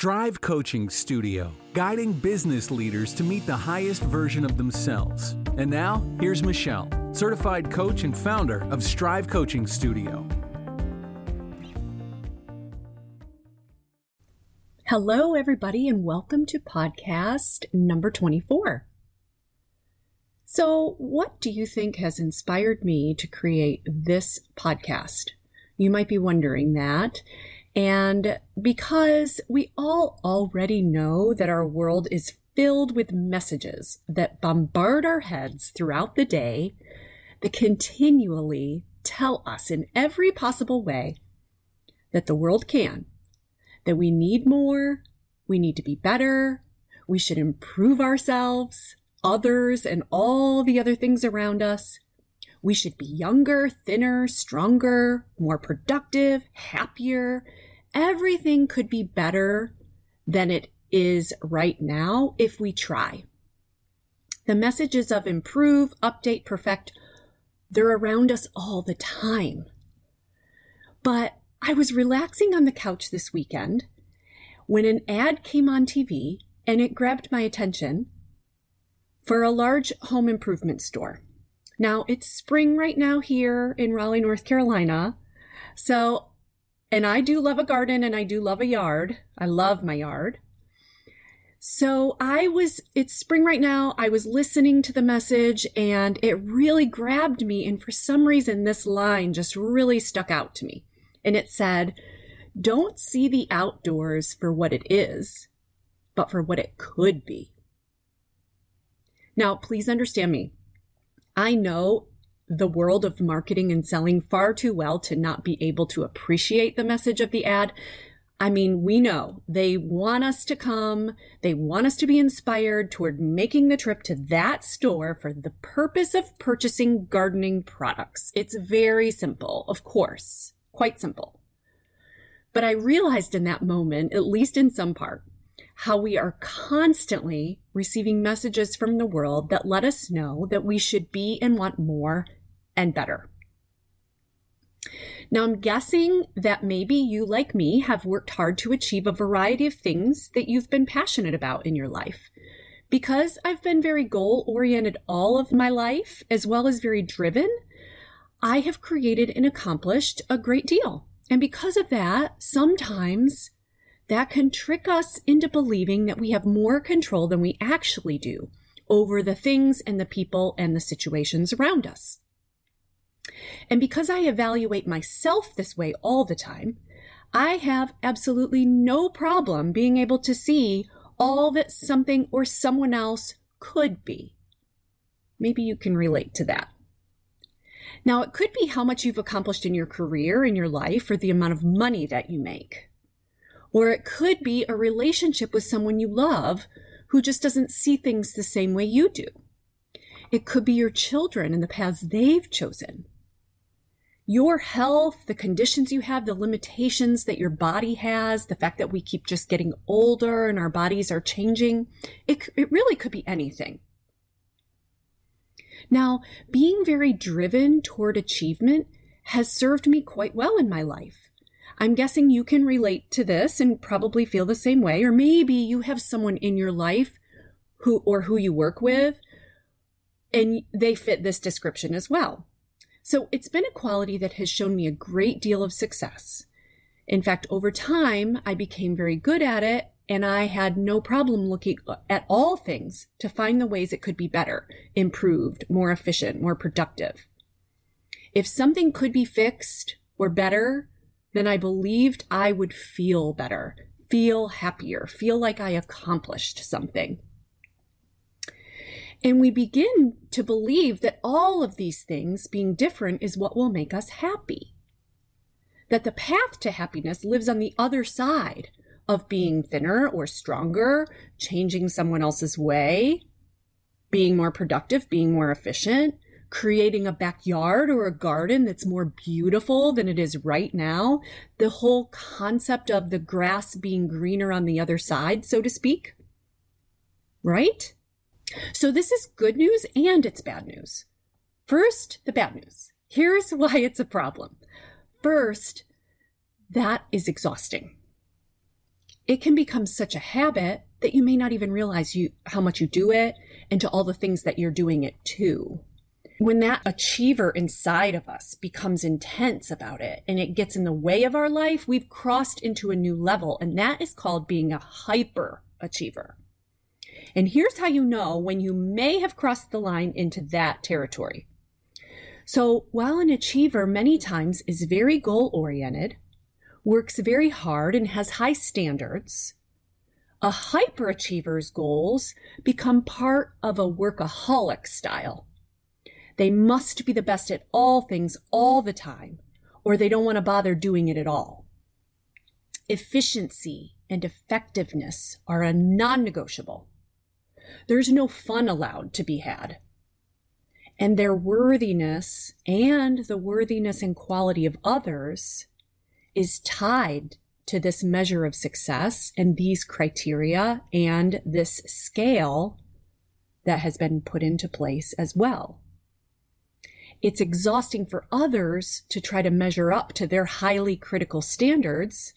Strive Coaching Studio, guiding business leaders to meet the highest version of themselves. And now, here's Michelle, certified coach and founder of Strive Coaching Studio. Hello, everybody, and welcome to podcast number 24. So, what do you think has inspired me to create this podcast? You might be wondering that. And because we all already know that our world is filled with messages that bombard our heads throughout the day, that continually tell us in every possible way that the world can, that we need more, we need to be better, we should improve ourselves, others, and all the other things around us. We should be younger, thinner, stronger, more productive, happier. Everything could be better than it is right now if we try. The messages of improve, update, perfect, they're around us all the time. But I was relaxing on the couch this weekend when an ad came on TV and it grabbed my attention for a large home improvement store. Now, it's spring right now here in Raleigh, North Carolina. So, and I do love a garden and I do love a yard. I love my yard. So I was, it's spring right now. I was listening to the message and it really grabbed me. And for some reason, this line just really stuck out to me. And it said, don't see the outdoors for what it is, but for what it could be. Now, please understand me. I know the world of marketing and selling far too well to not be able to appreciate the message of the ad. I mean, we know they want us to come. They want us to be inspired toward making the trip to that store for the purpose of purchasing gardening products. It's very simple, of course, quite simple. But I realized in that moment, at least in some part, how we are constantly receiving messages from the world that let us know that we should be and want more and better. Now, I'm guessing that maybe you, like me, have worked hard to achieve a variety of things that you've been passionate about in your life. Because I've been very goal oriented all of my life, as well as very driven, I have created and accomplished a great deal. And because of that, sometimes that can trick us into believing that we have more control than we actually do over the things and the people and the situations around us. And because I evaluate myself this way all the time, I have absolutely no problem being able to see all that something or someone else could be. Maybe you can relate to that. Now, it could be how much you've accomplished in your career, in your life, or the amount of money that you make. Or it could be a relationship with someone you love who just doesn't see things the same way you do. It could be your children and the paths they've chosen. Your health, the conditions you have, the limitations that your body has, the fact that we keep just getting older and our bodies are changing. It, it really could be anything. Now, being very driven toward achievement has served me quite well in my life. I'm guessing you can relate to this and probably feel the same way. Or maybe you have someone in your life who, or who you work with, and they fit this description as well. So it's been a quality that has shown me a great deal of success. In fact, over time, I became very good at it and I had no problem looking at all things to find the ways it could be better, improved, more efficient, more productive. If something could be fixed or better, then I believed I would feel better, feel happier, feel like I accomplished something. And we begin to believe that all of these things being different is what will make us happy. That the path to happiness lives on the other side of being thinner or stronger, changing someone else's way, being more productive, being more efficient, creating a backyard or a garden that's more beautiful than it is right now. The whole concept of the grass being greener on the other side, so to speak. Right? So this is good news and it's bad news. First, the bad news. Here's why it's a problem. First, that is exhausting. it can become such a habit that you may not even realize you how much you do it and to all the things that you're doing it to. When that achiever inside of us becomes intense about it and it gets in the way of our life, we've crossed into a new level and that is called being a hyper achiever. And here's how you know when you may have crossed the line into that territory. So while an achiever many times is very goal oriented, works very hard and has high standards, a hyperachiever's goals become part of a workaholic style. They must be the best at all things all the time, or they don't want to bother doing it at all. Efficiency and effectiveness are a non negotiable. There's no fun allowed to be had and their worthiness and the worthiness and quality of others is tied to this measure of success and these criteria and this scale that has been put into place as well. It's exhausting for others to try to measure up to their highly critical standards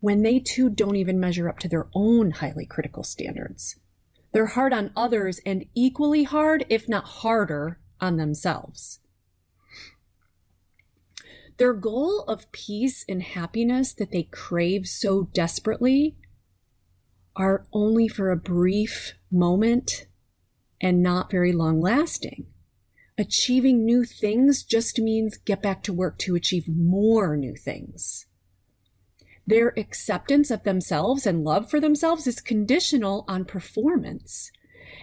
when they too don't even measure up to their own highly critical standards. They're hard on others and equally hard, if not harder, on themselves. Their goal of peace and happiness that they crave so desperately are only for a brief moment and not very long lasting. Achieving new things just means get back to work to achieve more new things. Their acceptance of themselves and love for themselves is conditional on performance,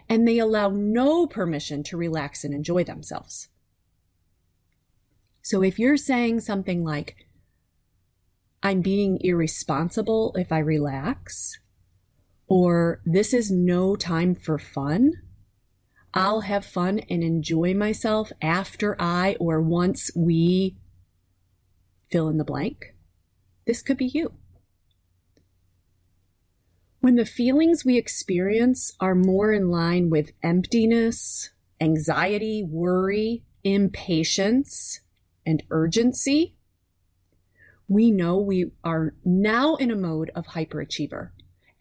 and they allow no permission to relax and enjoy themselves. So if you're saying something like, I'm being irresponsible if I relax, or this is no time for fun, I'll have fun and enjoy myself after I or once we fill in the blank this could be you. When the feelings we experience are more in line with emptiness, anxiety, worry, impatience, and urgency, we know we are now in a mode of hyperachiever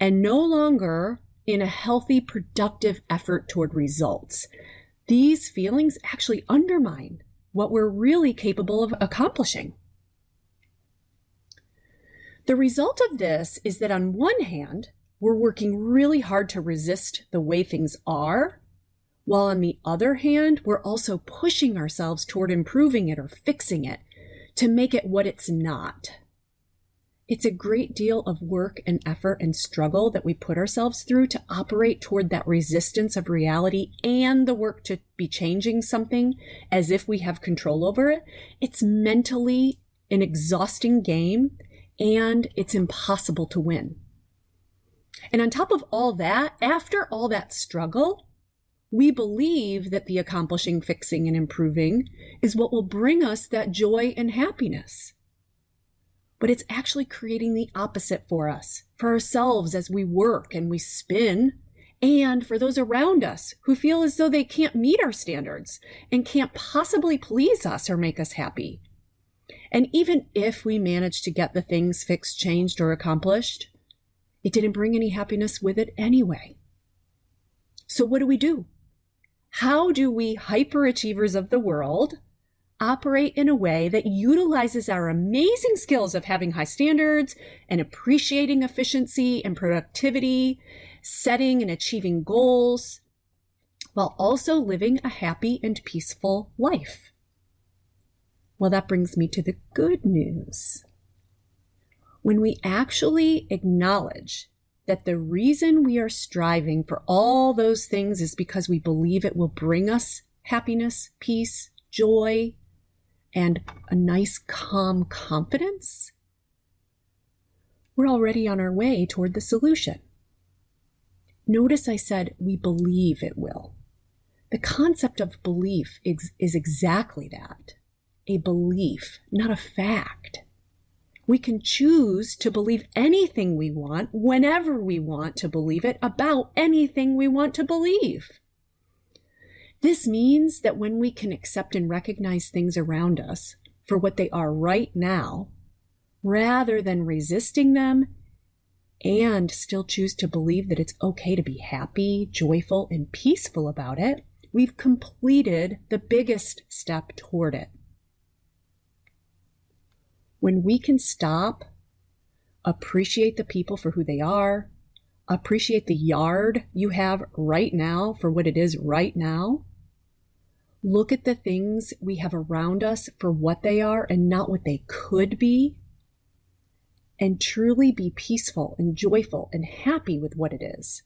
and no longer in a healthy, productive effort toward results. These feelings actually undermine what we're really capable of accomplishing. The result of this is that on one hand, we're working really hard to resist the way things are, while on the other hand, we're also pushing ourselves toward improving it or fixing it to make it what it's not. It's a great deal of work and effort and struggle that we put ourselves through to operate toward that resistance of reality and the work to be changing something as if we have control over it. It's mentally an exhausting game and it's impossible to win. And on top of all that, after all that struggle, we believe that the accomplishing, fixing, and improving is what will bring us that joy and happiness. But it's actually creating the opposite for us, for ourselves as we work and we spin, and for those around us who feel as though they can't meet our standards and can't possibly please us or make us happy. And even if we managed to get the things fixed, changed, or accomplished, it didn't bring any happiness with it anyway. So what do we do? How do we hyperachievers of the world operate in a way that utilizes our amazing skills of having high standards and appreciating efficiency and productivity, setting and achieving goals, while also living a happy and peaceful life? Well, that brings me to the good news. When we actually acknowledge that the reason we are striving for all those things is because we believe it will bring us happiness, peace, joy, and a nice, calm confidence, we're already on our way toward the solution. Notice I said we believe it will. The concept of belief is, is exactly that a belief, not a fact. We can choose to believe anything we want whenever we want to believe it about anything we want to believe. This means that when we can accept and recognize things around us for what they are right now, rather than resisting them, and still choose to believe that it's okay to be happy, joyful, and peaceful about it, we've completed the biggest step toward it. When we can stop, appreciate the people for who they are, appreciate the yard you have right now for what it is right now, look at the things we have around us for what they are and not what they could be, and truly be peaceful and joyful and happy with what it is,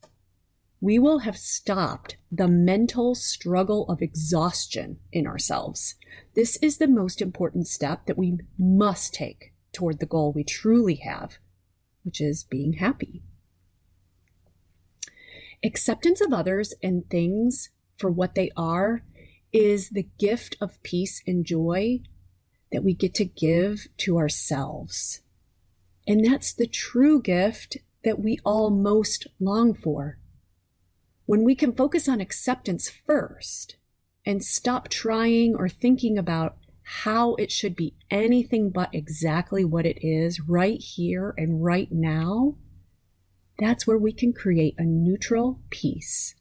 we will have stopped the mental struggle of exhaustion in ourselves. This is the most important step that we must take toward the goal we truly have, which is being happy. Acceptance of others and things for what they are is the gift of peace and joy that we get to give to ourselves. And that's the true gift that we all most long for. When we can focus on acceptance first and stop trying or thinking about how it should be anything but exactly what it is right here and right now, that's where we can create a neutral peace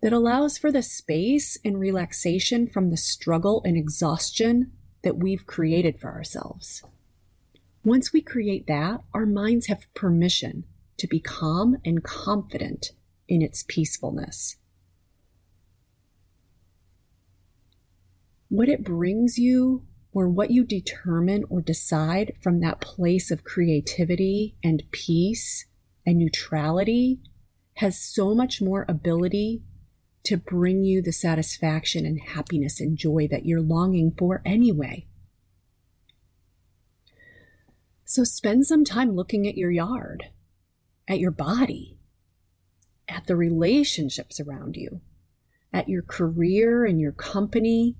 that allows for the space and relaxation from the struggle and exhaustion that we've created for ourselves. Once we create that, our minds have permission to be calm and confident in its peacefulness. What it brings you, or what you determine or decide from that place of creativity and peace and neutrality, has so much more ability to bring you the satisfaction and happiness and joy that you're longing for anyway. So spend some time looking at your yard, at your body, at the relationships around you, at your career and your company,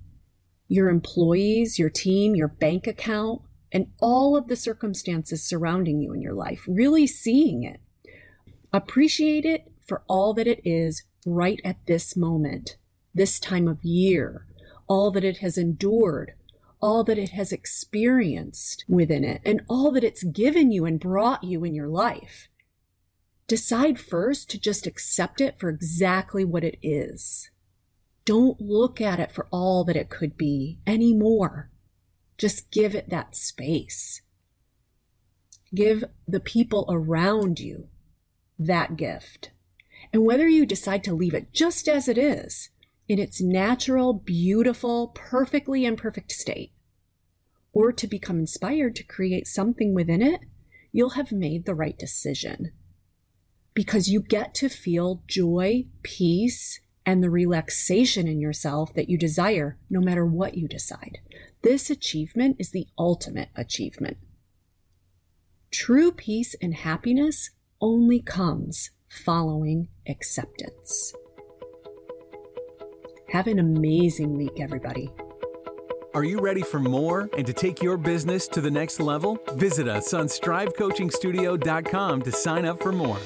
your employees, your team, your bank account, and all of the circumstances surrounding you in your life, really seeing it. Appreciate it for all that it is right at this moment, this time of year, all that it has endured, all that it has experienced within it and all that it's given you and brought you in your life. Decide first to just accept it for exactly what it is. Don't look at it for all that it could be anymore. Just give it that space. Give the people around you that gift. And whether you decide to leave it just as it is, in its natural, beautiful, perfectly imperfect state, or to become inspired to create something within it, you'll have made the right decision. Because you get to feel joy, peace, and the relaxation in yourself that you desire no matter what you decide. This achievement is the ultimate achievement. True peace and happiness only comes following acceptance. Have an amazing week, everybody. Are you ready for more and to take your business to the next level? Visit us on strivecoachingstudio.com to sign up for more.